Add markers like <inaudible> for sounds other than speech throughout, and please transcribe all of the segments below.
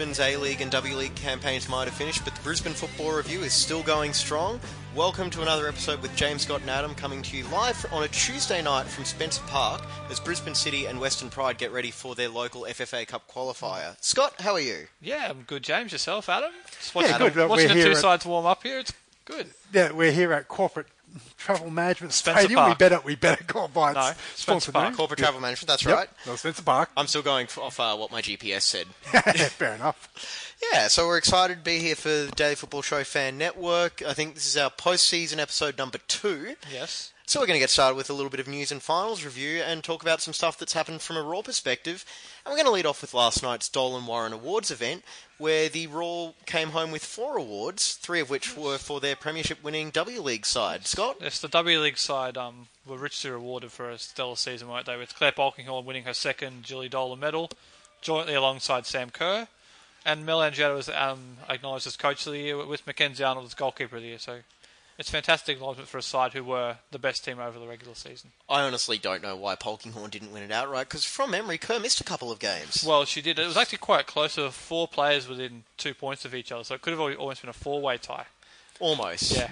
Brisbane's A League and W League campaigns might have finished, but the Brisbane Football Review is still going strong. Welcome to another episode with James Scott and Adam coming to you live on a Tuesday night from Spencer Park as Brisbane City and Western Pride get ready for their local FFA Cup qualifier. Scott, how are you? Yeah, I'm good, James. Yourself, Adam? Just watching, Yeah, good. the, watching the two at- sides warm up here. It's good. Yeah, we're here at Corporate Travel Management Spencer Stadium. We Park. better we better go by its No, Spencer sponsor Park. name. Corporate Travel Management, that's Yep. right. No, Spencer Park. I'm still going off uh, what my GPS said. <laughs> Fair enough. Yeah, so we're excited to be here for the Daily Football Show Fan Network. I think this is our post-season episode number two. Yes. So we're going to get started with a little bit of news and finals review and talk about some stuff that's happened from a Roar perspective. And we're going to lead off with last night's Dolan Warren Awards event, where the Roar came home with four awards, three of which were for their premiership-winning W League side. Scott? Yes, the W League side um, were richly rewarded for a stellar season, weren't they? With Clare Polkinghorne winning her second Julie Dolan medal, jointly alongside Sam Kerr. And Mel Andreatta was um, acknowledged as Coach of the Year with Mackenzie Arnold as Goalkeeper of the Year. So it's fantastic acknowledgement for a side who were the best team over the regular season. I honestly don't know why Polkinghorne didn't win it outright, because from memory, Kerr missed a couple of games. Well, she did. It was actually quite close. There were four players within two points of each other, so it could have almost been a four-way tie. Almost. Yeah.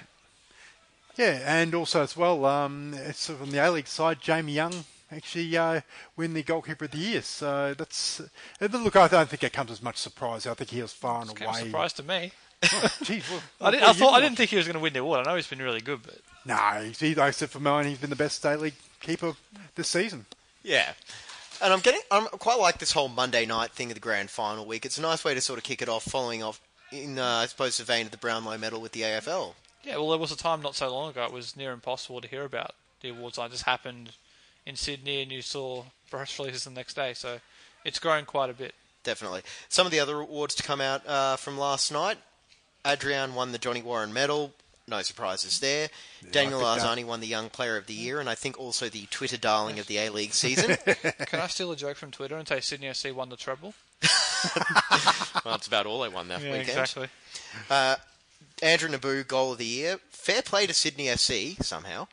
Yeah, and also as well, um, it's from the A League side, Jamie Young actually uh, win the goalkeeper of the year. So that's uh, look. I don't think it comes as much surprise. I think he was far and Came as a away. surprise to me. <laughs> Geez, well, I, didn't, I thought I didn't think he was going to win the award. I know he's been really good, but No, he's, he, like I said for mine, he's been the best A League keeper this season. Yeah. And I'm getting, I'm quite like this whole Monday night thing of the grand final week. It's a nice way to sort of kick it off, following off in, uh, I suppose, the vein of the Brownlow medal with the AFL. yeah. Well, there was a time not so long ago it was near impossible to hear about the awards. It just happened in Sydney, and you saw press releases the next day. So it's grown quite a bit. Definitely. Some of the other awards to come out uh, from last night. Adrian won the Johnny Warren medal. No surprises there. Daniel I think Arzani won the Young Player of the Year, and I think also the Twitter darling of the A League season. <laughs> Can I steal a joke from Twitter and say Sydney FC won the treble? <laughs> well, that's about all they won that Yeah, weekend. exactly. Uh, Andrew Nabbout, goal of the year. Fair play to Sydney FC somehow.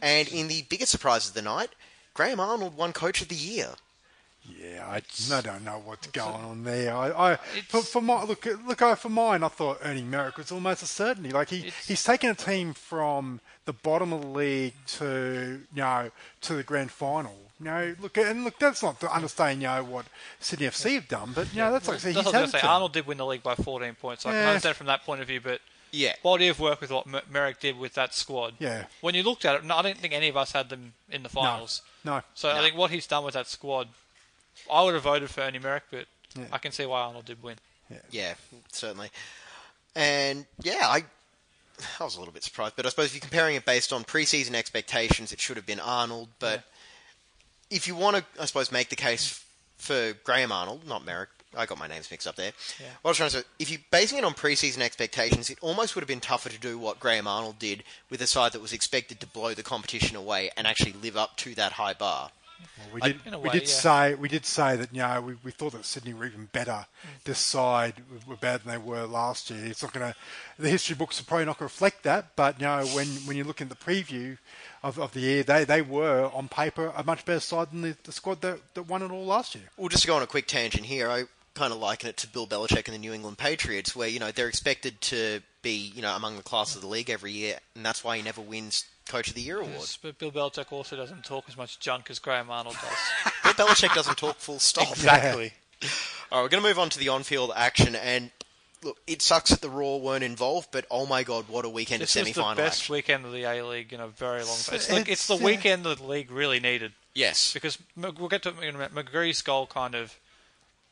And in the biggest surprise of the night, Graham Arnold won Coach of the Year. Yeah, I, I don't know what's going on there. I, I for, for my look, look, I, for mine, I thought Ernie Merrick was almost a certainty. Like he, he's taken a team from the bottom of the league to you know to the grand final. You know, look, and look, that's not to understand you know what Sydney FC have done, but you know that's like I said, That's he's what I had was going to say. Arnold did win the league by 14 points. So I can understand from that point of view, but Yeah. body of work with what Merrick did with that squad. Yeah. When you looked at it, no, I don't think any of us had them in the finals. No, So I think what he's done with that squad, I would have voted for Ernie Merrick, but Yeah. I can see why Arnold did win. Yeah, certainly. And yeah, I I was a little bit surprised, but I suppose if you're comparing it based on preseason expectations, it should have been Arnold. But if you want to, I suppose, make the case for Graham Arnold, not Merrick. I got my names mixed up there. Yeah. What I was trying to say, if you're basing it on preseason expectations, it almost would have been tougher to do what Graham Arnold did with a side that was expected to blow the competition away and actually live up to that high bar. Well, we did. in a we did yeah. say we did say that you know we, we thought that Sydney were even better. This side were better than they were last year. It's not going to. The history books are probably not going to reflect that. But you know when when you look at the preview of, of the year, they, they were on paper a much better side than the, the squad that, that won it all last year. Well, just to go on a quick tangent here, I kind of liken it to Bill Belichick and the New England Patriots, where you know they're expected to be you know among the class of the league every year, and that's why he never wins Coach of the Year award. Yes, but Bill Belichick also doesn't talk as much junk as Graham Arnold does. <laughs> Bill Belichick doesn't talk full stop. exactly. <laughs> All right, we're going to move on to the on-field action, and look, it sucks that the Roar weren't involved, but oh my god, what a weekend This of was the semi-final best action! weekend of the A League in a very long time. It's, It's- like, it's the weekend that the league really needed Yes, because we'll get to it in a minute. McGree's goal kind of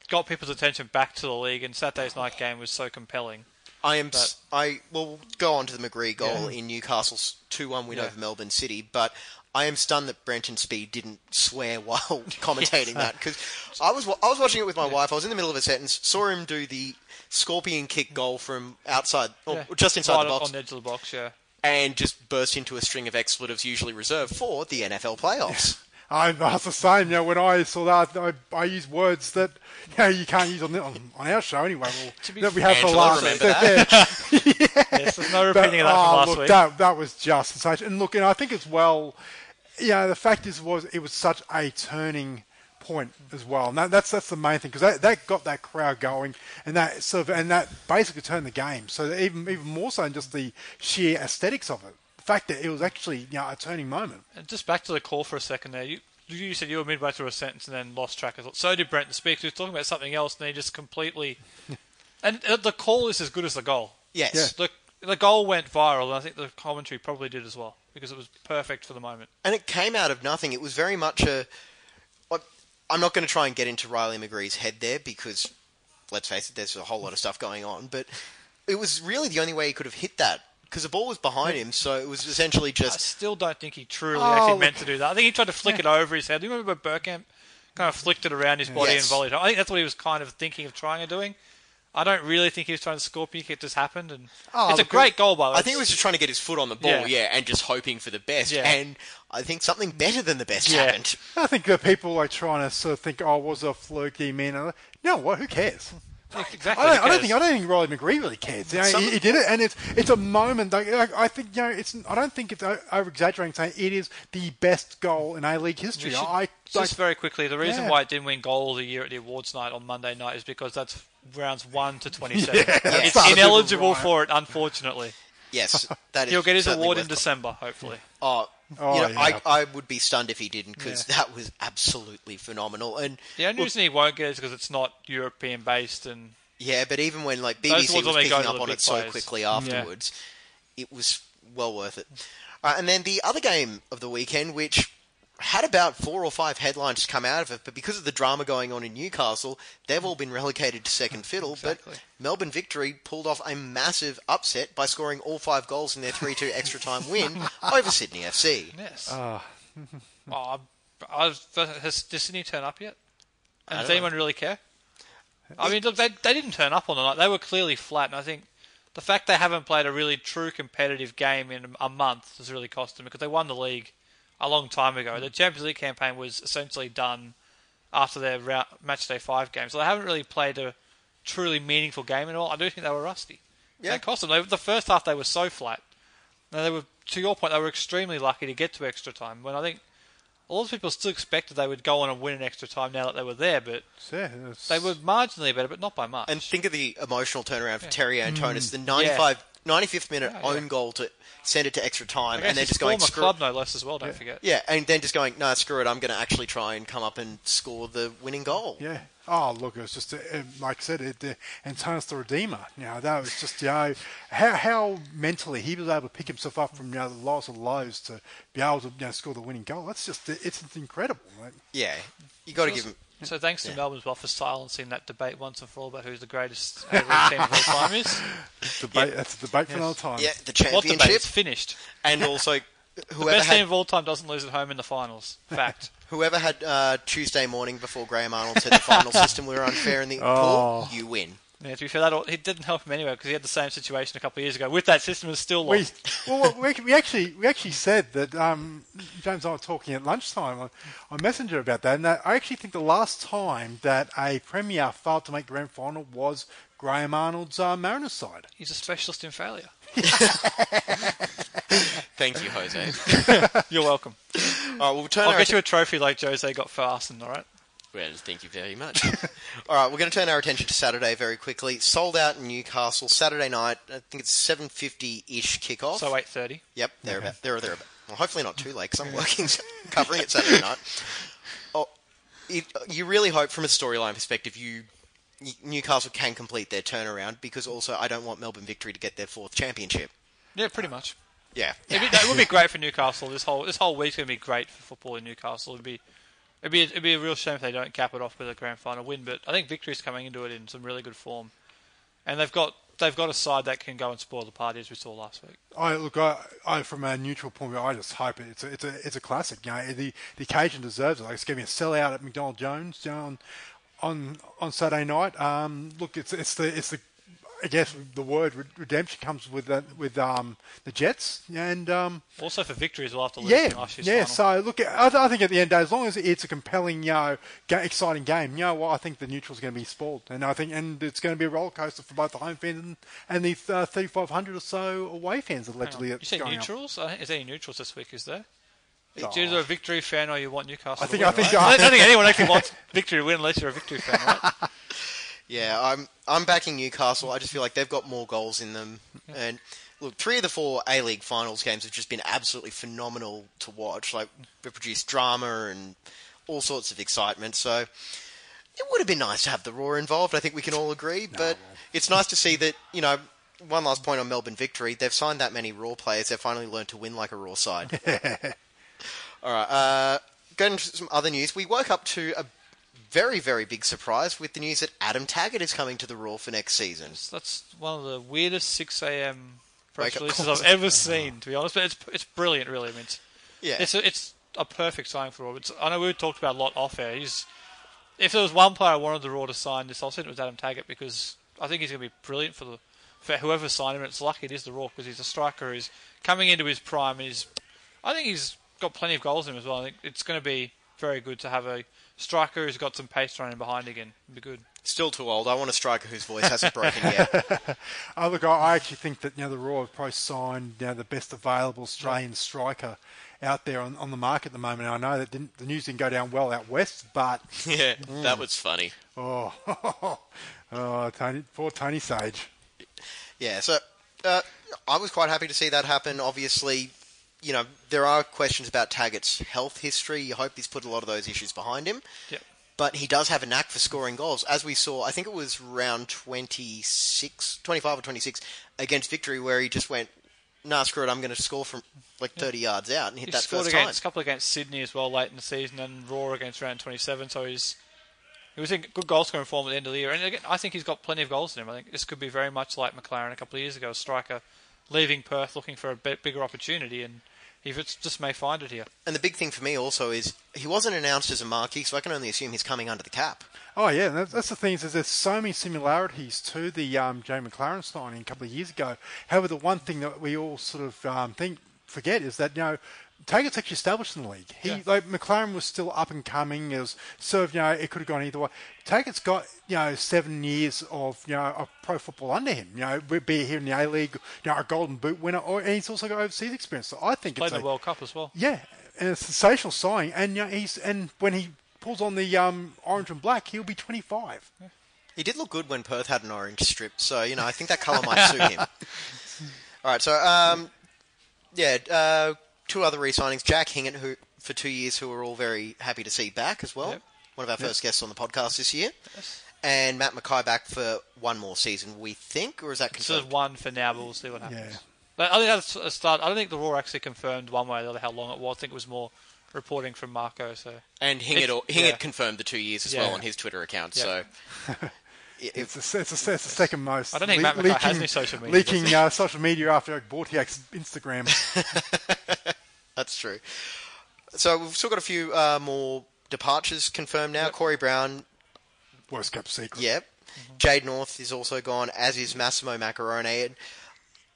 got people's attention back to the league, and Saturday's night game was so compelling. I am. But, I will go on to the McGree goal Yeah. in Newcastle's two-one win Yeah. over Melbourne City, but I am stunned that Brenton Speed didn't swear <laughs> while <laughs> commentating that because I was I was watching it with my wife. I was in the middle of a sentence, saw him do the scorpion kick goal from outside, or Yeah. just inside Right the box, on the edge of the box. Yeah. and just burst into a string of expletives usually reserved for the NFL playoffs. <laughs> I, was the same. You know, when I saw that, I, I used words that you, know, you can't use on, the, on on our show anyway. Well, To be that we have for last. remember that? <laughs> <laughs> Yes, there's no But, repeating of that oh, last look, week. That, that was just such. And look, and I think as well, you know, the fact is was it was such a turning point as well, and that, that's that's the main thing because that, that got that crowd going, and that sort of and that basically turned the game. So even even more so than just the sheer aesthetics of it, fact that it was actually you know a turning moment. And just back to the call for a second there. You, you said you were midway through a sentence and then lost track of it. So did Brent the speaker. He was talking about something else and he just completely. <laughs> and uh, the call is as good as the goal. Yes. The, the goal went viral, and I think the commentary probably did as well because it was perfect for the moment. and it came out of nothing. It was very much a. Like, I'm not going to try and get into Riley McGree's head there because, let's face it, there's a whole lot of stuff going on. But it was really the only way he could have hit that because the ball was behind him. So it was essentially just. I still don't think he truly Oh, actually meant to do that. I think he tried to flick it over his head. Do you remember Bergkamp kind of flicked it around his body Yes. and volleyed it? I think that's what he was kind of thinking of trying and doing. I don't really think he was trying to scorpion kick. It just happened, and Oh, it's a look, great goal by the way. I think he was just trying to get his foot on the ball, Yeah. yeah, and just hoping for the best. Yeah. And I think something better than the best Yeah. happened. I think the people are trying to sort of think, oh, was a fluky man? You know what? Who cares? Yeah, exactly. I don't, I don't think I don't think Riley McGree really cares. You know, Some- he, he did it, and it's it's a moment. Like, like, I think you know, it's. I don't think it's over exaggerating saying it is the best goal in A League history. should- I like, just very quickly, the reason Yeah. why it didn't win goal of the year at the awards night on Monday night is because that's rounds one to twenty-seven. <laughs> Yeah, it's ineligible with <laughs> for it, unfortunately. Yes, that <laughs> is. He'll get his award in December, hopefully. Oh, Oh, you know, yeah. I, I would be stunned if he didn't because Yeah. that was absolutely phenomenal. And The only look, reason he won't get it is because it's not European based, and yeah, but even when like BBC ones was picking up on big it so quickly afterwards, it was well worth it. Uh, and then the other game of the weekend, which had about four or five headlines come out of it, but because of the drama going on in Newcastle, they've all been relegated to second fiddle. Exactly. But Melbourne Victory pulled off a massive upset by scoring all five goals in their 3-2 extra time win over Sydney FC. yes. Ah. <laughs> oh, I, I, has does Sydney turn up yet? And does don't anyone really care? I mean, look, they they didn't turn up on the night. They were clearly flat, and I think the fact they haven't played a really true competitive game in a month has really cost them because they won the league a long time ago. The hmm. Champions League campaign was essentially done after their round, match day five game, so they haven't really played a truly meaningful game at all. I do think they were rusty. Yeah. They cost them. They, the first half they were so flat. Now they were, to your point, they were extremely lucky to get to extra time. When I think a lot of people still expected they would go on and win an extra time now that they were there, but yeah, they were marginally better, but not by much. And think of the emotional turnaround for Terry mm. Antonis, the 95, 95th minute Yeah, yeah. own goal to send it to extra time, and then just going former screw club, no less, as well. Don't forget. Yeah, and then just going, no, screw it, I'm going to actually try and come up and score the winning goal. Yeah. Oh, look, it was just, uh, like I said, it, uh, Antonis the Redeemer. You know, that was just, you know, how, how mentally he was able to pick himself up from, you know, the lowest of lows to be able to, you know, score the winning goal. That's just, it's incredible. Mate. Yeah, you got to give him. So thanks to Yeah. Melbourne as well for silencing that debate once and for all about who's the greatest A-League team of all time is. <laughs> Debate, That's a debate for Yes. another time. Yeah, the What debate? championship, It's finished. and also <laughs> The whoever best team of all time doesn't lose at home in the finals. Fact. <laughs> whoever had uh, Tuesday morning before Graham Arnold said the final system we were unfair in the Oh. pool, you win. Yeah, to be fair, that all, it didn't help him anyway because he had the same situation a couple of years ago with that system and still We, lost. <laughs> well, we, we actually we actually said that um, James and I were talking at lunchtime on, on Messenger about that, and that I actually think the last time that a premier failed to make grand final was Graham Arnold's uh, Mariners side. He's a specialist in failure. <laughs> Thank you, Jose. <laughs> You're welcome. All right, we'll turn I'll our get you a trophy like Jose got for Arsenal, all right? Well, thank you very much. <laughs> All right, we're going to turn our attention to Saturday very quickly. Sold out in Newcastle Saturday night. I think it's seven fifty ish kickoff. So 8.30. Yep, they're about there or thereabout. Well, hopefully not too late because I'm working covering it Saturday night. <laughs> Oh, it, you really hope from a storyline perspective you. Newcastle can complete their turnaround because also I don't want Melbourne Victory to get their fourth championship. Yeah, pretty much. Yeah, It'd be, it would be great for Newcastle. This whole this whole week's going to be great for football in Newcastle. It'd be it'd be it'd be a real shame if they don't cap it off with a grand final win. But I think Victory's coming into it in some really good form, and they've got they've got a side that can go and spoil the party as we saw last week. I look, I, I from a neutral point of view, I just hope it, it's a, it's a, it's a classic. You know, the the occasion deserves it. Like it's going to be a sellout at McDonald Jones, on on on Saturday night. Um, look, it's it's the it's the I guess the word redemption comes with the, with um, the Jets, and um, Also for victories, we'll have to yeah, last year's yeah. final. So look, I, I think at the end of the day, as long as it's a compelling, you know, exciting game, you know what, I think the neutral's going to be spoiled, and I think and it's going to be a roller coaster for both the home fans and, and the uh, 3,500 or so away fans allegedly. You say up. neutrals? Is there any neutrals this week? Is there? Do you a victory fan or you want Newcastle? I to think- win, I think right? I- I don't think <laughs> anyone actually wants victory to win unless you're a victory fan, right? <laughs> Yeah, I'm I'm backing Newcastle. I just feel like they've got more goals in them. And look, three of the four A League finals games have just been absolutely phenomenal to watch. Like they've produced drama and all sorts of excitement. So it would have been nice to have the Roar involved. I think we can all agree. but it's nice to see that you know. One last point on Melbourne victory. They've signed that many Roar players. They've finally learned to win like a Roar side. <laughs> All right. Uh, going to some other news. We woke up to a very, very big surprise with the news that Adam Taggart is coming to the Roar for next season. That's one of the weirdest 6 a.m. press releases. I've ever seen, to be honest. But it's it's brilliant, really. I mean, it's Yeah. it's a, it's a perfect signing for Roar. It's, I know we talked about a lot off air. He's if there was one player I wanted the Roar to sign this offseason, it was Adam Taggart because I think he's going to be brilliant for the for whoever signed him. And It's lucky it is the Roar because he's a striker who's coming into his prime. And he's I think he's got plenty of goals in him as well. I think it's going to be very good to have a striker who's got some pace running behind again. It'd be good. Still too old. I want a striker whose voice hasn't broken yet. <laughs> Oh, look, I, I actually think that you know the Roar have probably signed you know, the best available Australian striker out there on, on the market at the moment. And I know that didn't, the news didn't go down well out west, but <laughs> Yeah, that was funny. oh, <laughs> oh, Tony, poor Tony Sage. Yeah, so uh, I was quite happy to see that happen. Obviously, you know, there are questions about Taggart's health history. You hope he's put a lot of those issues behind him. Yep. But he does have a knack for scoring goals. As we saw, I think it was round 26, 25 or 26 against Victory where he just went, nah, screw it, I'm going to score from like 30 yards out and hit He that scored first against a time. couple against Sydney as well late in the season, and Roar against round 27. So he's he was in good goal scoring form at the end of the year, and again, I think he's got plenty of goals in him. I think this could be very much like Maclaren a couple of years ago, a striker leaving Perth looking for a bit bigger opportunity, and he just just may find it here. And the big thing for me also is he wasn't announced as a marquee, so I can only assume he's coming under the cap. Oh yeah, that's, that's the thing is, is there's so many similarities to the um, Jay Maclaren signing a couple of years ago. However, the one thing that we all sort of um, think forget is that you know. Taggart's actually established in the league. He Yeah. like Maclaren was still up and coming. It was sort of you know it could have gone either way. Taggart's got you know seven years of you know of pro football under him. You know, be here in the A League, you know, a Golden Boot winner, or and he's also got overseas experience. So I think Played it's in a, the World Cup as well. yeah, and a sensational signing. And you know, he's and when he pulls on the um, orange and black, he'll be 25. He did look good when Perth had an orange strip, so you know I think that colour might suit him. <laughs> All right, so um, yeah, uh, two other re-signings: Jack Hingert, who for two years, who we're all very happy to see back as well. Yep. One of our first guests on the podcast this year, and Matt McKay back for one more season, we think, or is that Sort confirmed? of one for now, but we'll see what happens. Yeah. But I think that's a start. I don't think the Roar actually confirmed one way or the other how long it was. I think it was more reporting from Marco. So And Hingert, It's- Hingert yeah. confirmed the two years as Yeah. well on his Twitter account. Yeah. So <laughs> It's the, it's, the, it's the second most. I don't think Matt McKay has any social media, Leaking uh, social media after Bortiak's Instagram. <laughs> That's true. So we've still got a few uh, more departures confirmed now. Corey Brown, Worst kept secret. Yep. Jade North is also gone, as is Massimo Maccarone. And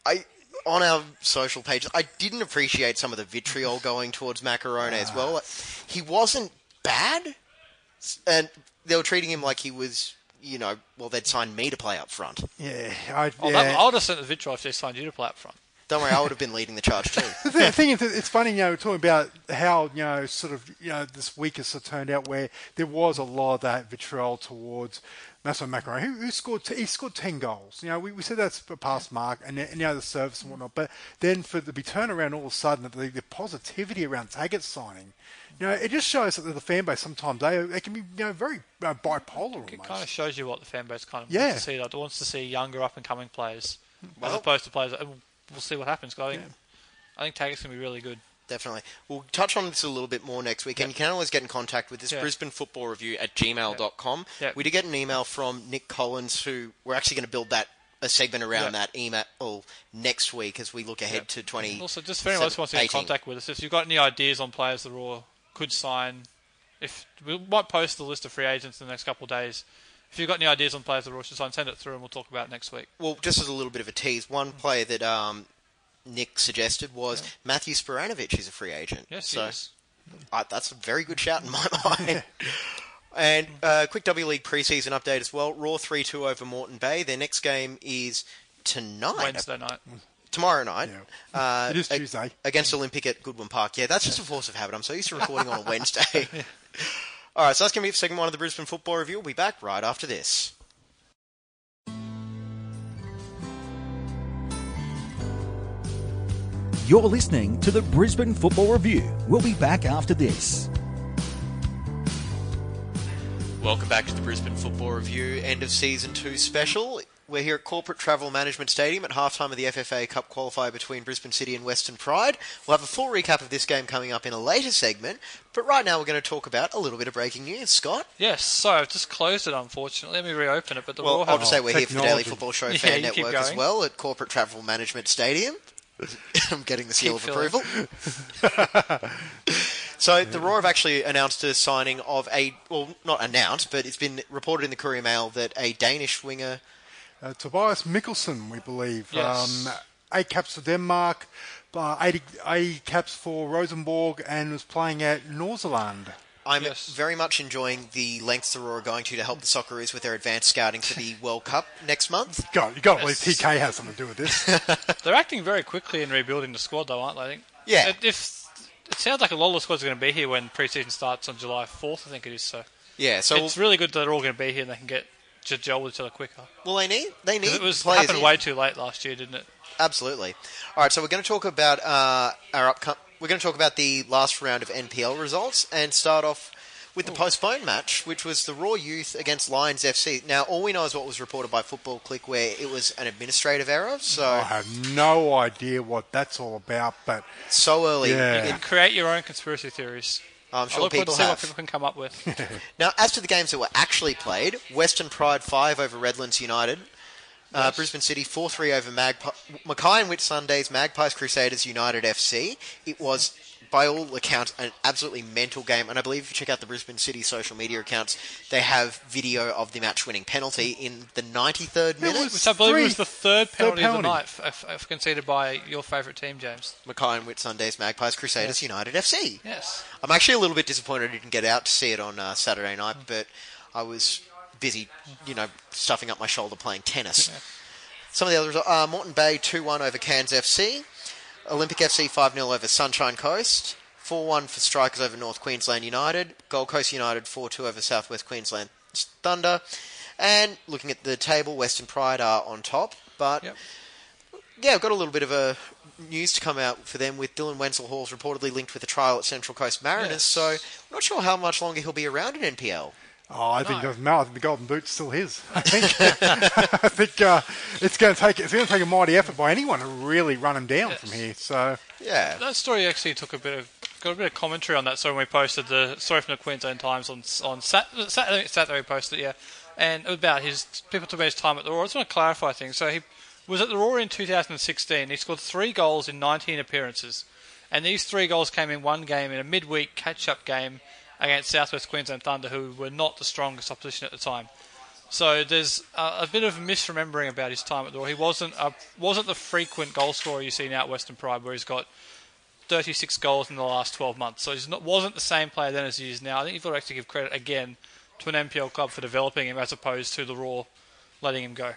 I on our social pages, I didn't appreciate some of the vitriol going towards Maccarone as well. Like, he wasn't bad, and they were treating him like he was, you know, well, they'd signed me to play up front. Yeah, I, oh, yeah. that, I would have sent the vitriol if they signed you to play up front. Don't worry, I would have been leading the charge too. <laughs> the thing, is, it's funny, you know, we're talking about how, you know, sort of, you know, this week has sort of turned out where there was a lot of that vitriol towards Massimo Maccarone, who, who scored, t- he scored 10 goals. You know, we, we said that's a past mark and, and, you know, the service and whatnot. But then for the be turned around all of a sudden, the, the positivity around Taggart signing, you know, it just shows that the fan base sometimes, they, they can be, you know, very uh, bipolar It almost. kind of shows you what the fan base kind of Yeah. wants to see. Like, it wants to see younger up and coming players as opposed to players. And we'll see what happens. 'cause I think I think Taggart's gonna be really good. Definitely. We'll touch on this a little bit more next week, and you can always get in contact with us. Yeah. Brisbane Football Review at gmail.com. Yeah. We did get an email from Nick Collins, who we're actually going to build that a segment around Yeah. that email next week as we look ahead to 20. Also, just if anyone else wants to get in contact with us, if you've got any ideas on players the Raw could sign, if we might post the list of free agents in the next couple of days. If you've got any ideas on players that Roar should sign, send it through and we'll talk about it next week. Well, just as a little bit of a tease, one player that um, Nick suggested was Matthew Spiranovic is a free agent. Yes, so yes. uh, that's a very good shout in my <laughs> mind. and uh, quick W League preseason update as well. Raw three two over Moreton Bay. Their next game is tonight. Wednesday night. tomorrow night. Uh, It is Tuesday. against Olympic at Goodwin Park. Yeah, that's just a force of habit. I'm so used to recording on a <laughs> Wednesday. All right, so that's going to be it for segment one of the Brisbane Football Review. We'll be back right after this. You're listening to the Brisbane Football Review. We'll be back after this. Welcome back to the Brisbane Football Review end of season two special. We're here at Corporate Travel Management Stadium at halftime of the FFA Cup qualifier between Brisbane City and Western Pride. We'll have a full recap of this game coming up in a later segment, but right now we're going to talk about a little bit of breaking news. Scott? Yes, so I've just closed it unfortunately. Let me reopen it, but the Well, I'll just say we're here for the Daily. Football Show <laughs> Yeah, Fan Network as well at Corporate Travel Management Stadium. <coughs> I'm getting the seal Keep of filling. approval. <laughs> so the Roar have actually announced a signing of a well, not announced, but it's been reported in the Courier Mail that a Danish winger. Uh, Tobias Mikkelsen, we believe. Yes. Um, eight caps for Denmark, uh, 80, 80 caps for Rosenborg, and was playing at Nordsjælland. I'm Yes. very much enjoying the lengths the Roar are going to to help the Socceroos with their advanced scouting for the World Cup next month. God, you got to believe Yes. TK has something to do with this. <laughs> They're acting very quickly in rebuilding the squad, though, aren't they? I think. Yeah. It, if it sounds like a lot of the squads are going to be here when pre-season starts on July fourth, I think it is. So Yeah, so it's really good that they're all going to be here and they can get to gel with each other quicker. well, they need they 'Cause need It was players happened in. way too late last year, didn't it? Absolutely. All right, so we're going to talk about uh, our upcoming. We're going to talk about the last round of NPL results and start off with the postponed match, which was the Roar Youth against Lions FC. Now, all we know is what was reported by Football Click, where it was an administrative error. So I have no idea what that's all about, but so early. Yeah. in- And create your own conspiracy theories. I'm I sure look forward people to see what have. people can come up with. <laughs> <laughs> Now, as to the games that were actually played, Western Pride 5 over Redlands United. Uh, Brisbane City 4 3 over Magpie. Mackay and Whitsundays, Magpies Crusaders United FC. It was, by all accounts, an absolutely mental game. And I believe if you check out the Brisbane City social media accounts, they have video of the match winning penalty in the 93rd minute. was- Which I believe Three- was the third third penalty, of penalty. the night, f- f- f- conceded by your favourite team, James. Mackay and Whitsundays, Magpies Crusaders Yes. United FC. Yes. I'm actually a little bit disappointed I didn't get out to see it on uh, Saturday night, but I was busy, you know, stuffing up my shoulder playing tennis. Some of the other results, uh, Moreton Bay 2 1 over Cairns FC, Olympic FC 5 0 over Sunshine Coast, 4 1 for Strikers over North Queensland United, Gold Coast United 4 2 over Southwest Queensland Thunder, and looking at the table, Western Pride are on top, but Yep. yeah, I've got a little bit of a news to come out for them with Dylan Wenzel-Halls reportedly linked with a trial at Central Coast Mariners. Yes. So I'm not sure how much longer he'll be around in NPL. Oh, I think it No. doesn't matter. I think the Golden Boot's still his. I think. <laughs> I think uh, it's going to take it's going to take a mighty effort by anyone to really run him down Yes. from here. So Yeah, That story actually took a bit of got a bit of commentary on that. So when we posted the story from the Queensland Times on on Sat, Sat, it's Saturday, we posted it, yeah, and about his people talk about his time at the Roar. I just want to clarify things. So he was at the Roar in 2016. He scored three goals in 19 appearances, and these three goals came in one game in a midweek catch-up game against Southwest Queensland Thunder, who were not the strongest opposition at the time. So there's a, a bit of misremembering about his time at the Roar. He wasn't a, wasn't the frequent goal scorer you see now at Western Pride, where he's got 36 goals in the last 12 months. So he wasn't the same player then as he is now. I think you've got to actually give credit again to an NPL club for developing him as opposed to the Roar letting him go.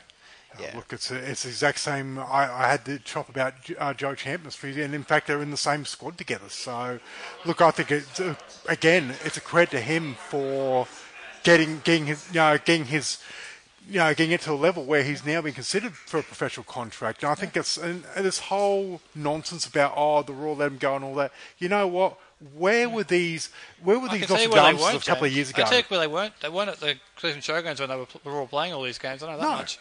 Yeah. look, it's it's the exact same. I, I had to chop about uh, Joe Champness and in fact they're in the same squad together. So, look, I think it's uh, again it's a credit to him for getting getting his you know getting his you know getting it to a level where he's now been considered for a professional contract. And I think it's and, and this whole nonsense about oh the Roar let him go and all that. You know what? Where were these? Where were I these can tell you where they Nostradamuses weren't. a couple of years ago? I tell you where they weren't. They weren't at the Cleveland Showgrounds when they were, were all playing all these games. I know that No. much.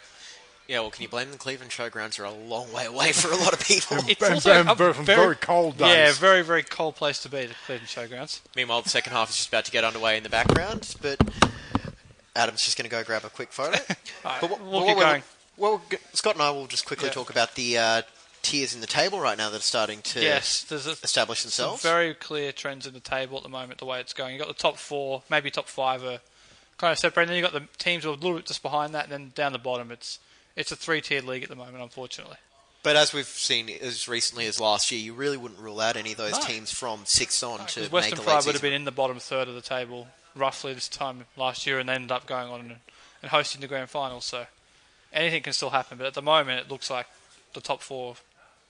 Yeah, well, can you blame the Cleveland Showgrounds are a long way away for a lot of people. It's And- also and a very- very cold Yeah, very very cold place to be. The Cleveland Showgrounds. Meanwhile, the second half is just about to get underway in the background, but Adam's just going to go grab a quick photo. Alright, <laughs> But what- we'll what keep we're- going. Well, Scott and I will just quickly Yeah. talk about the uh, tiers in the table right now that are starting to Yes, there's a establish some themselves. very clear trends in the table at the moment. The way it's going, You've got the top four, maybe top five are kind of separate. And then you've got the teams who are a little bit just behind that, and then down the bottom, it's it's a three-tiered league at the moment, unfortunately. But as we've seen as recently as last year, you really wouldn't rule out any of those No. teams from sixth on to Because make Western a late Pride would have season. been in the bottom third of the table roughly this time last year, and they ended up going on and, and hosting the grand final. So anything can still happen. But at the moment, it looks like the top four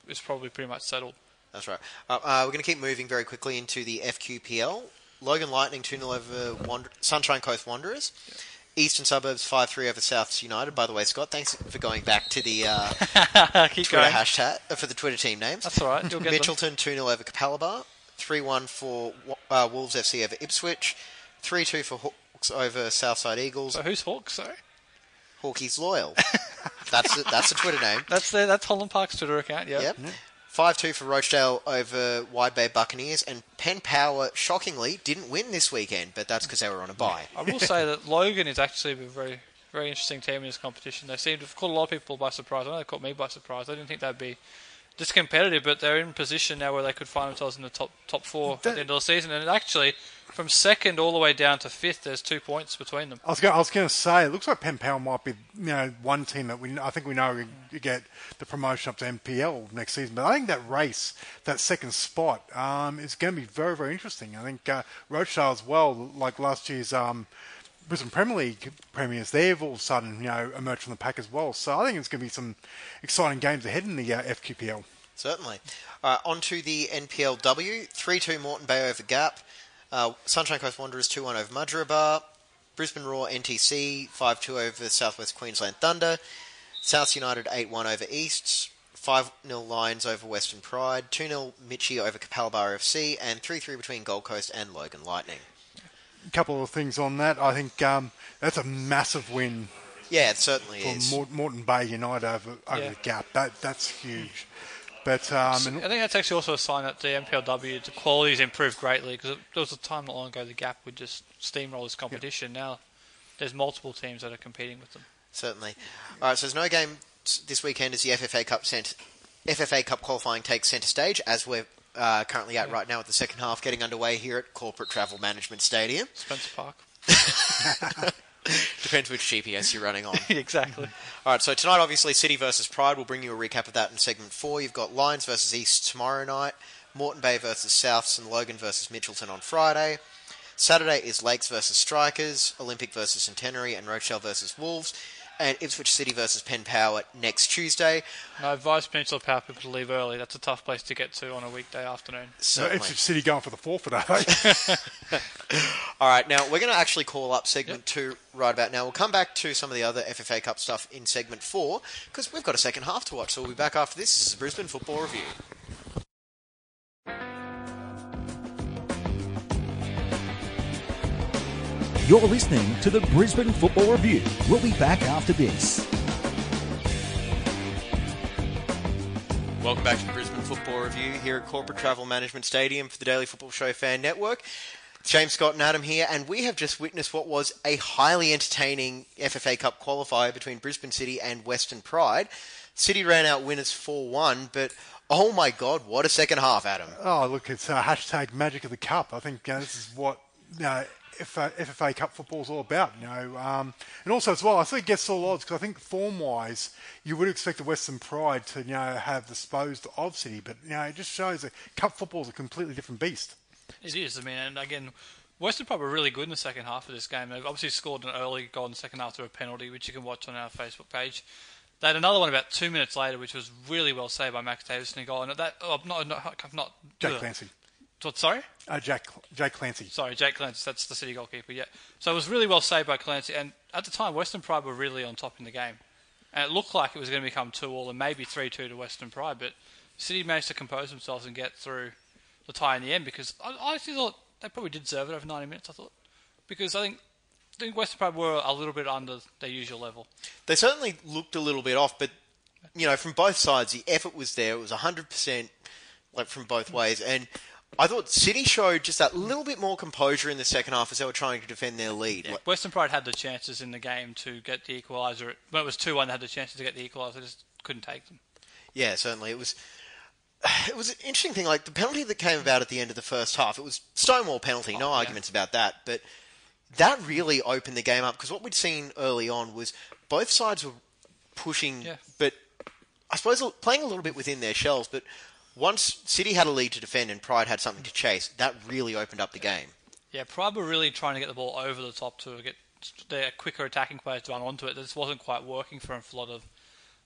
is probably pretty much settled. That's right. Uh, uh, we're going to keep moving very quickly into the FQPL. Logan Lightning 2 0 over Wander- Sunshine Coast Wanderers. Eastern Suburbs 5 3 over Souths United. By the way, Scott, thanks for going back to the uh, <laughs> Keep Twitter going. hashtag uh, for the Twitter team names. That's all right. You'll get. Mitchelton 2 0 over Capalaba. 3 1 for uh, Wolves FC over Ipswich. 3 2 for Hawks over Southside Eagles. So who's Hawks? Sorry, Hawkeys Loyal. that's the, that's the Twitter name. <laughs> that's the, that's Holland Park's Twitter account. Yeah. Yep. 5 2 for Rochedale over Wide Bay Buccaneers. And Penn Power, shockingly, didn't win this weekend, but that's because they were on a bye. I will say that Logan is actually a very, very interesting team in this competition. They seem to have caught a lot of people by surprise. I know they caught me by surprise. I didn't think they'd be this competitive, but they're in position now where they could find themselves in the top top four at the end of the season. And actually, from second all the way down to fifth, there's two points between them. I was going, I was going to say, it looks like Penn Power might be, you know, one team that we, I think we know we get the promotion up to NPL next season. But I think that race, that second spot, um, is going to be very, very interesting. I think uh, Rochedale as well, like last year's um, Brisbane Premier League premiers, they've all of a sudden, you know, emerged from the pack as well. So I think it's going to be some exciting games ahead in the uh, FQPL. Certainly. Uh, on to the NPLW. 3 2 Moreton Bay over Gap. Uh, Sunshine Coast Wanderers 2 1 over Mudgeeraba. Brisbane Roar NTC 5 2 over Southwest Queensland Thunder. South United 8 1 over Easts. 5 0 Lions over Western Pride. 2 0 Mitchie over Capalaba FC. And 3 3 between Gold Coast and Logan Lightning. A couple of things on that. I think um, that's a massive win Yeah, it certainly for is. Mort- Moreton Bay United over, over Yeah. the Gap. That That's huge. But um, and I think that's actually also a sign that the NPLW, the quality has improved greatly because there was a time not long ago the Gap would just steamroll this competition. Now there's multiple teams that are competing with them. Certainly. All right, so there's no game this weekend as the FFA Cup cent- FFA Cup qualifying takes centre stage, as we're uh, currently at right now with the second half getting underway here at Corporate Travel Management Stadium. Spencer Park. <laughs> <laughs> Depends which GPS you're running on. <laughs> exactly. All right, so tonight, obviously, City versus Pride. We'll bring you a recap of that in segment four. You've got Lions versus East tomorrow night, Moreton Bay versus Souths, and Logan versus Mitchelton on Friday. Saturday is Lakes versus Strikers, Olympic versus Centenary, and Rochedale versus Wolves, and Ipswich City versus Penn Power next Tuesday. And I advise Peninsula Power people to leave early. That's a tough place to get to on a weekday afternoon. so Certainly. Ipswich City going for the forfeit, are they? All right, now we're going to actually call up segment two right about now. We'll come back to some of the other FFA Cup stuff in segment four because we've got a second half to watch. So we'll be back after this. This is the Brisbane Football Review. You're listening to the Brisbane Football Review. We'll be back after this. Welcome back to the Brisbane Football Review here at Corporate Travel Management Stadium for the Daily Football Show Fan Network. James Scott and Adam here, and we have just witnessed what was a highly entertaining FFA Cup qualifier between Brisbane City and Western Pride. City ran out winners 4 1, but oh my god, what a second half, Adam. oh, look, it's uh, hashtag magic of the cup. I think uh, this is what you know, FA, FFA Cup football is all about. You know, um, and also as well, I think it gets all odds because I think form-wise, you would expect the Western Pride to you know have disposed of City, but you know, it just shows that cup football is a completely different beast. It is. I mean, and again, Western Pride were really good in the second half of this game. They've obviously scored an early goal in the second half through a penalty, which you can watch on our Facebook page. They had another one about two minutes later, which was really well saved by Max Davis in a goal. And that, oh, not, not, not Jack. Clancy, What, sorry? uh, Jack Jack Clancy. Sorry, Jack Clancy. That's the City goalkeeper. Yeah. So it was really well saved by Clancy. And at the time, Western Pride were really on top in the game, and it looked like it was going to become two all and maybe three two to Western Pride. But City managed to compose themselves and get through the tie in the end because I, I actually thought they probably did deserve it over 90 minutes. I thought because I think. I think Western Pride were a little bit under their usual level. They certainly looked a little bit off, but you know, from both sides, the effort was there. It was hundred percent, like from both ways. And I thought City showed just that little bit more composure in the second half as they were trying to defend their lead. Like, Western Pride had the chances in the game to get the equaliser. When it was 2 1, they had the chances to get the equaliser, just couldn't take them. yeah, certainly it was. <sighs> It was an interesting thing, like the penalty that came about at the end of the first half. It was Stonewall penalty, no oh, arguments about that. But that really opened the game up because what we'd seen early on was both sides were pushing, Yeah. but I suppose playing a little bit within their shells. But once City had a lead to defend and Pride had something to chase, that really opened up the game. Yeah, Pride were really trying to get the ball over the top to get their quicker attacking players to run onto it. This wasn't quite working for them for a lot of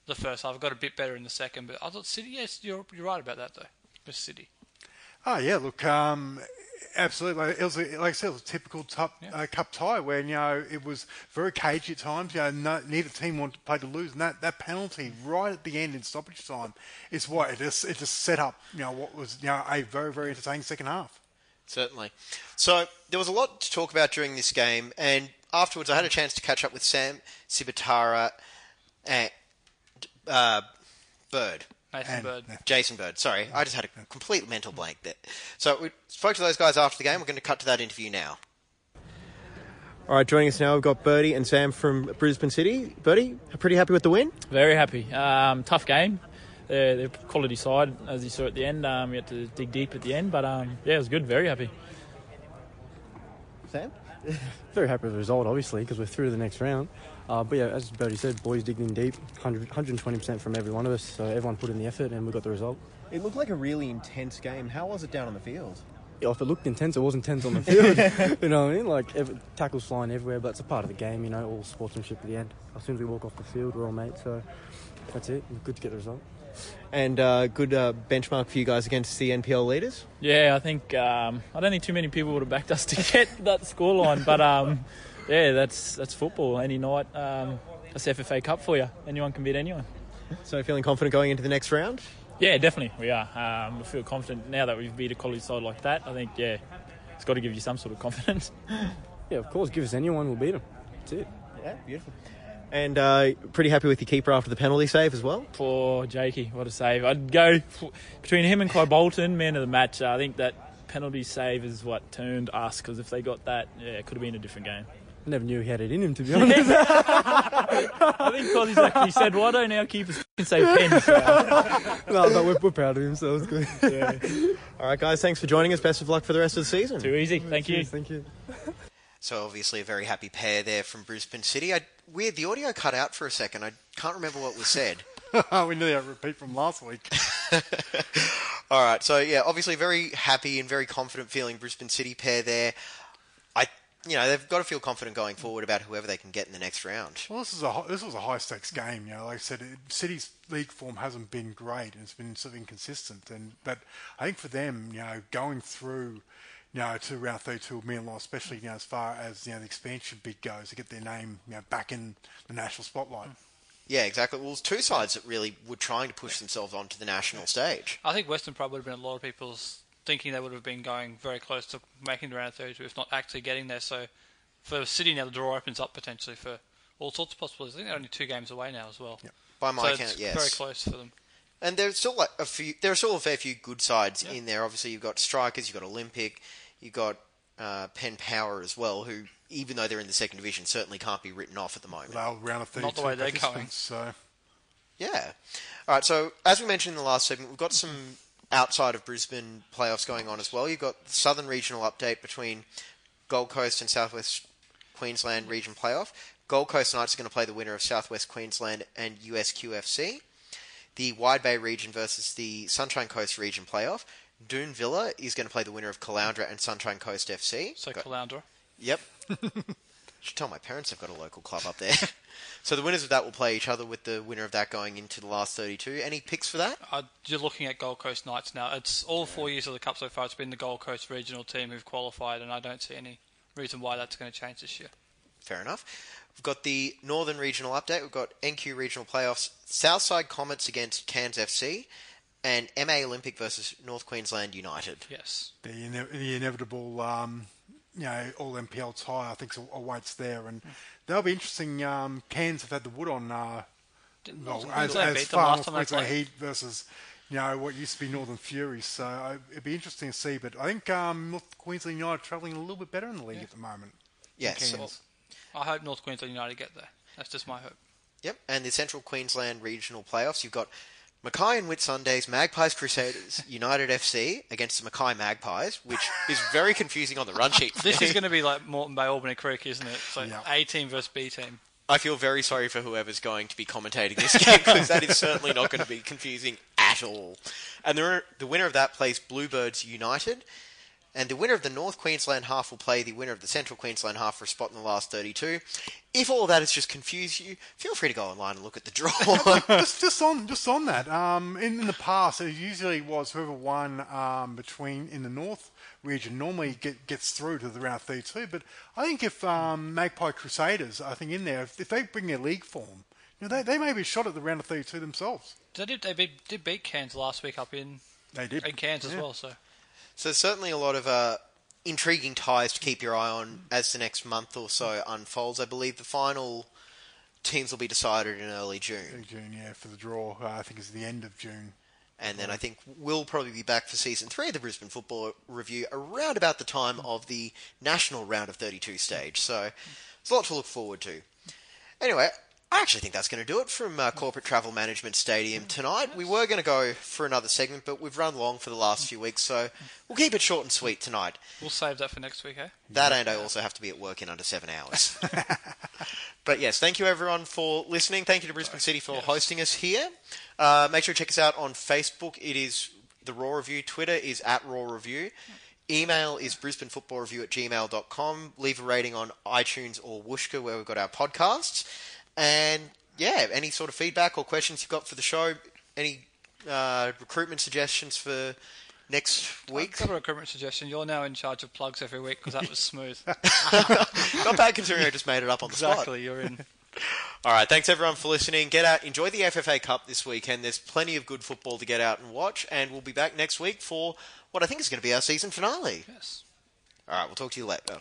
the first half. Got a bit better in the second, but I thought City. Yes, you're you're right about that though. Just City. Oh yeah, look, um, absolutely. It was a, like I said, it was a typical top, Yeah. uh, cup tie where you know it was very cagey at times. You know, no, neither team wanted to play to lose, and that, that penalty right at the end in stoppage time is what it just it just set up. You know what was you know a very very entertaining second half. Certainly. So there was a lot to talk about during this game, and afterwards I had a chance to catch up with Sam Sibatara and uh, Bird. Nathan And- Bird. Jason Bird, sorry. I just had a complete mental blank there. So we spoke to those guys after the game. We're going to cut to that interview now. All right, joining us now, we've got Birdie and Sam from Brisbane City. Birdie, pretty happy with the win? Very happy. Um, tough game. They're, they're quality side, as you saw at the end. Um, we had to dig deep at the end, but um, yeah, it was good. Very happy. Sam? <laughs> Very happy with the result, obviously, because we're through to the next round. Uh, but yeah, as Bertie said, boys digged in deep, 100, 120% from every one of us. So everyone put in the effort, and we got the result. It looked like a really intense game. How was it down on the field? Yeah, if it looked intense, it was intense on the field. <laughs> you know what I mean? Like ev tackles flying everywhere, but it's a part of the game. You know, all sportsmanship at the end. As soon as we walk off the field, we're all mates. So that's it. Good to get the result. And uh, good uh, benchmark for you guys against the NPL leaders? Yeah, I think um, I don't think too many people would have backed us to get that scoreline, but um, yeah, that's that's football. Any night, um, that's FFA Cup for you. Anyone can beat anyone. So feeling confident going into the next round? Yeah, definitely, we are. Um, we feel confident now that we've beat a quality side like that. I think yeah, it's got to give you some sort of confidence. <laughs> Yeah, of course. Give us anyone, we'll beat them. That's it. Yeah, beautiful. And uh, pretty happy with your keeper after the penalty save as well? Poor Jakey, what a save! I'd go f- between him and Kai Bolton, man of the match. I think that penalty save is what turned us because if they got that, yeah, it could have been a different game. Never knew he had it in him, to be honest. <laughs> I think Cozzy's actually said, "Why don't our keepers f***ing save pens?" So, no, but we're, we're proud of him, so it's good. yeah. All right, guys, thanks for joining us. Best of luck for the rest of the season. Too easy. Thank you. Thank you. So obviously a very happy pair there from Brisbane City. I, weird, the audio cut out for a second. I can't remember what was said. <laughs> we nearly had a repeat from last week. <laughs> All right, so yeah, obviously very happy and very confident feeling Brisbane City pair there. I, you know, they've got to feel confident going forward about whoever they can get in the next round. Well, this is a this was a high stakes game. You know, like I said, it, City's league form hasn't been great and it's been sort of inconsistent. And but I think for them, you know, going through, you know, to round thirty-two will mean a lot, especially you know as far as you know the expansion bid goes to get their name you know back in the national spotlight. Yeah, exactly. Well, it's two sides that really were trying to push themselves onto the national stage. I think Western Pride would have been a lot of people's thinking they would have been going very close to making the round of 32, if not actually getting there. So for City now, the draw opens up potentially for all sorts of possibilities. I think they're only two games away now as well. By my so count, it's yes. very close for them. And there's still like a few. There are still a fair few good sides in there. Obviously, you've got Strikers, you've got Olympic, you've got uh, Penn Power as well, who even though they're in the second division, certainly can't be written off at the moment. They'll round of thirty-two Not the way they're going. So Yeah. All right. So as we mentioned in the last segment, we've got some outside of Brisbane playoffs going on as well. You've got the Southern Regional update between Gold Coast and Southwest Queensland Region playoff. Gold Coast Knights are going to play the winner of Southwest Queensland and USQFC. The Wide Bay region versus the Sunshine Coast region playoff. Doon Villa is going to play the winner of Caloundra and Sunshine Coast FC. So Got- Caloundra. Yep. <laughs> Should tell my parents I've got a local club up there. <laughs> so the winners of that will play each other with the winner of that going into the last 32. Any picks for that? Uh, you're looking at Gold Coast Knights now. It's all four years of the Cup so far. It's been the Gold Coast regional team who've qualified, and I don't see any reason why that's going to change this year. Fair enough. We've got the Northern Regional update. We've got NQ Regional playoffs. Southside Comets against Cairns FC, and MA Olympic versus North Queensland United. Yes. the, ine- the inevitable, um, you know, all NPL tie I think awaits there, and that'll be interesting. Um, Cairns have had the wood on. Uh, well, North as, as far last North time Queensland? Heat versus, you know, what used to be Northern Fury. So uh, it'd be interesting to see. But I think um, North Queensland United are travelling a little bit better in the league at the moment. Yes. Cairns. I hope North Queensland United get there. That's just my hope. Yep. And the Central Queensland Regional playoffs. You've got Mackay and Whitsundays, Magpies Crusaders, United FC against the Mackay Magpies, which is very confusing on the run sheet. This is going to be like Moreton Bay, Albany Creek, isn't it? So Yeah. A team versus B team. I feel very sorry for whoever's going to be commentating this <laughs> game because that is certainly not going to be confusing at all. And the, the winner of that plays Bluebirds United, and the winner of the North Queensland half will play the winner of the Central Queensland half for a spot in the last 32. If all of that has just confused you, feel free to go online and look at the draw. <laughs> just, just on just on that, um, in, in the past, it usually was whoever won um, between in the north region normally get, gets through to the round 32. But I think if um, Magpie Crusaders, I think in there, if, if they bring their league form, you know, they, they may be shot at the round of 32 themselves. They did, they beat, did beat Cairns last week up in, They did. in Cairns as well. So So certainly a lot of uh, intriguing ties to keep your eye on as the next month or so unfolds. I believe the final teams will be decided in early June, June, yeah, for the draw. Uh, I think it's the end of June. and then I think we'll probably be back for season three of the Brisbane Football Review around about the time of the national round of 32 stage. So there's a lot to look forward to. Anyway. I actually think that's going to do it from uh, Corporate Travel Management Stadium tonight. We were going to go for another segment, but we've run long for the last few weeks, so we'll keep it short and sweet tonight. we'll save that for next week, eh? That and I also have to be at work in under seven hours. <laughs> but yes, thank you everyone for listening. Thank you to Brisbane City for hosting us here. Uh, make sure to check us out on Facebook. It is the Raw Review. Twitter is at Raw Review. Email is brisbanefootballreview at gmail.com. Leave a rating on iTunes or Whooshkaa where we've got our podcasts. And yeah, any sort of feedback or questions you've got for the show, any uh, recruitment suggestions for next week? I've got a recruitment suggestion. You're now in charge of plugs every week because that was smooth. <laughs> Not bad considering I just made it up on the spot. exactly, you're in. <laughs> All right, thanks everyone for listening. Get out, enjoy the FFA Cup this weekend. There's plenty of good football to get out and watch, and we'll be back next week for what I think is going to be our season finale. Yes. All right, we'll talk to you later.